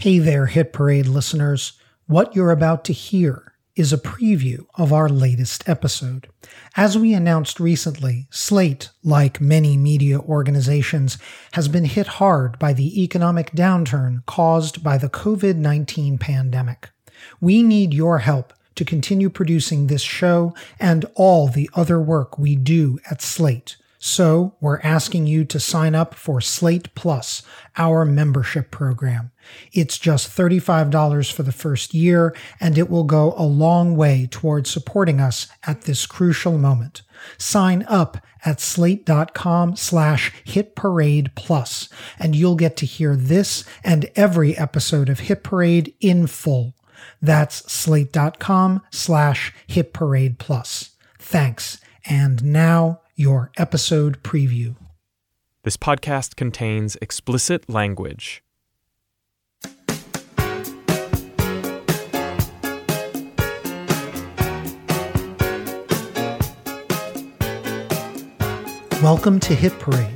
Hey there, Hit Parade listeners. What you're about to hear is a preview of our latest episode. As we announced recently, Slate, like many media organizations, has been hit hard by the economic downturn caused by the COVID 19 pandemic. We need your help to continue producing this show and all the other work we do at Slate. So we're asking you to sign up for Slate Plus, our membership program. It's just $35 for the first year, and it will go a long way towards supporting us at this crucial moment. Sign up at slate.com slash hit parade plus, and you'll get to hear this and every episode of Hit Parade in full. That's slate.com slash hit parade plus. Thanks. And now your episode preview. This podcast contains explicit language. Welcome to Hit Parade,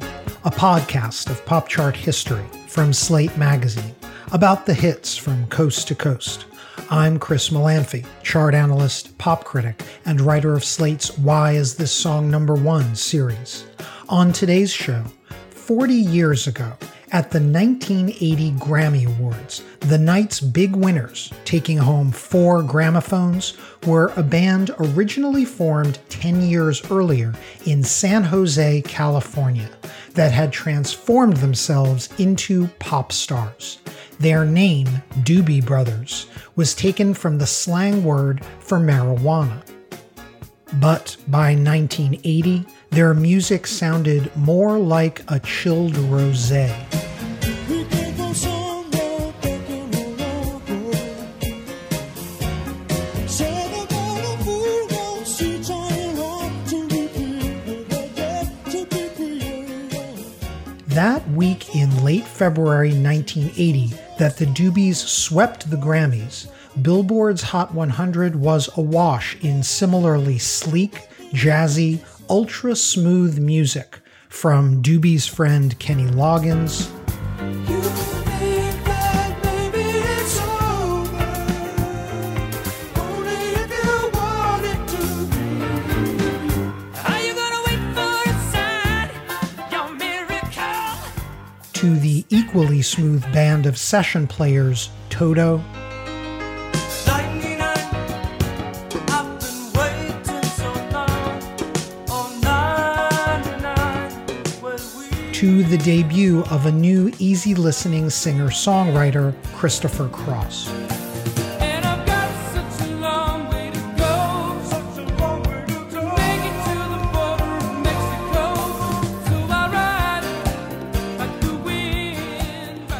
a podcast of pop chart history from Slate Magazine about the hits from coast to coast. I'm Chris Molanphy, chart analyst, pop critic, and writer of Slate's Why Is This Song Number One series. On today's show, 40 years ago, at the 1980 Grammy Awards, the night's big winners, taking home four gramophones, were a band originally formed 10 years earlier in San Jose, California, that had transformed themselves into pop stars. Their name, Doobie Brothers, was taken from the slang word for marijuana. But by 1980, their music sounded more like a chilled rosé. That week in late February 1980, that the Doobies swept the Grammys, Billboard's Hot 100 was awash in similarly sleek, jazzy, ultra smooth music from Doobie's friend Kenny Loggins. Equally smooth band of session players Toto, to the debut of a new easy listening singer songwriter, Christopher Cross.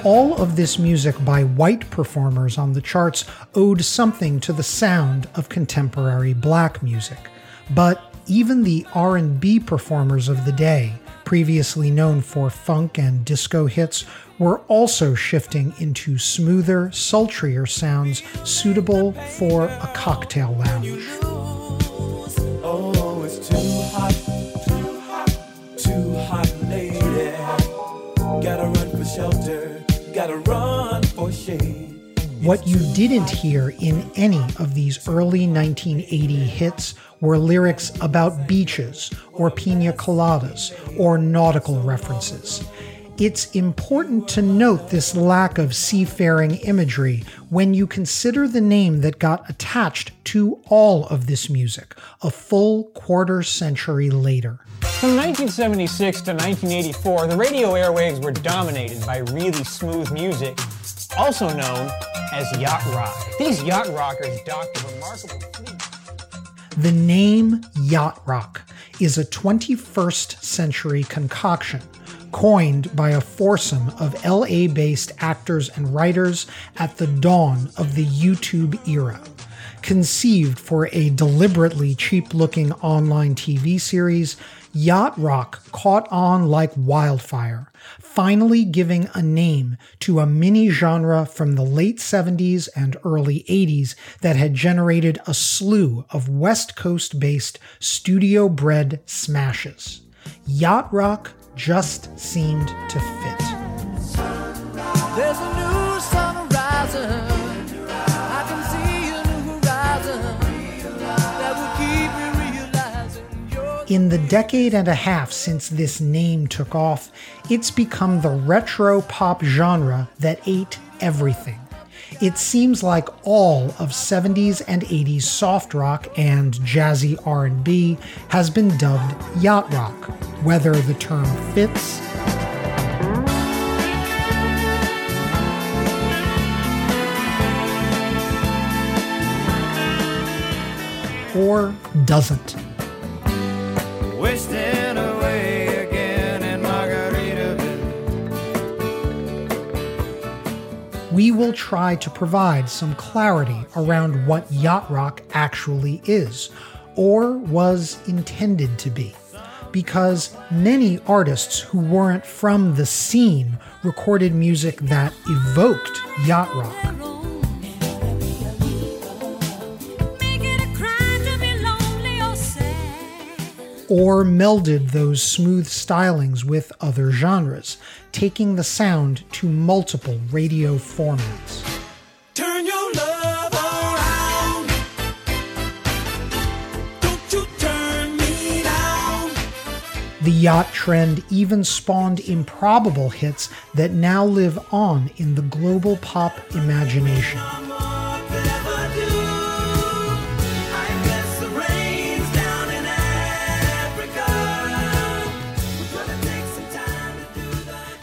All of this music by white performers on the charts owed something to the sound of contemporary black music. But even the R&B performers of the day, previously known for funk and disco hits, were also shifting into smoother, sultrier sounds suitable for a cocktail lounge. Oh, Gotta run for shade. What you didn't hear in any of these early 1980 hits were lyrics about beaches or pina coladas or nautical references. It's important to note this lack of seafaring imagery when you consider the name that got attached to all of this music a full quarter century later. From 1976 to 1984, the radio airwaves were dominated by really smooth music, also known as yacht rock. These yacht rockers docked a remarkable fleet. The name yacht rock is a 21st century concoction coined by a foursome of LA based actors and writers at the dawn of the YouTube era conceived for a deliberately cheap looking online TV series, yacht rock caught on like wildfire, finally giving a name to a mini genre from the late 70s and early 80s that had generated a slew of West Coast based studio bred smashes. Yacht rock just seemed to fit. The decade and a half since this name took off, it's become the retro pop genre that ate everything. It seems like all of 70s and 80s soft rock and jazzy R&B has been dubbed yacht rock, whether the term fits or doesn't. We will try to provide some clarity around what yacht rock actually is, or was intended to be. Because many artists who weren't from the scene recorded music that evoked yacht rock. Or melded those smooth stylings with other genres, taking the sound to multiple radio formats. Turn your love around. Don't you turn me down. The yacht trend even spawned improbable hits that now live on in the global pop imagination.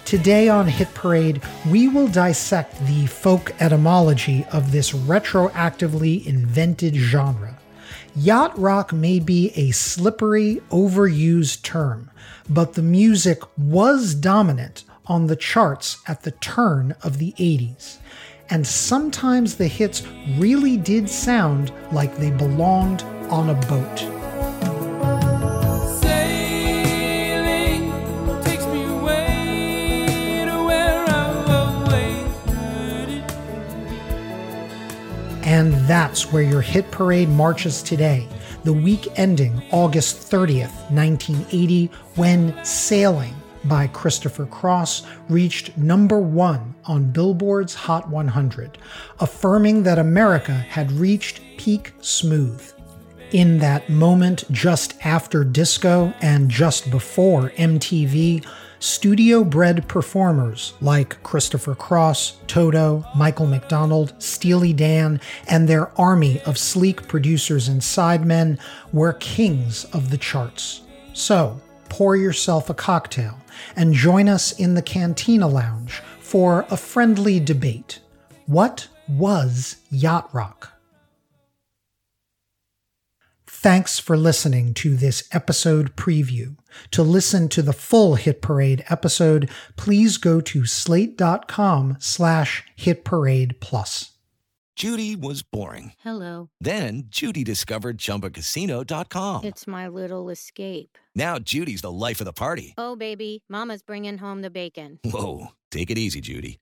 Today on Hit Parade, we will dissect the folk etymology of this retroactively invented genre. Yacht rock may be a slippery, overused term, but the music was dominant on the charts at the turn of the 80s. And sometimes the hits really did sound like they belonged on a boat. That's where your hit parade marches today, the week ending August 30th, 1980, when Sailing by Christopher Cross reached number one on Billboard's Hot 100, affirming that America had reached peak smooth. In that moment just after disco and just before MTV, studio bred performers like Christopher Cross, Toto, Michael McDonald, Steely Dan, and their army of sleek producers and sidemen were kings of the charts. So, pour yourself a cocktail and join us in the Cantina Lounge for a friendly debate. What was yacht rock? Thanks for listening to this episode preview. To listen to the full Hit Parade episode, please go to slate.com slash Hit Parade Plus. Judy was boring. Hello. Then Judy discovered ChumbaCasino.com. It's my little escape. Now Judy's the life of the party. Oh, baby, mama's bringing home the bacon. Whoa, take it easy, Judy.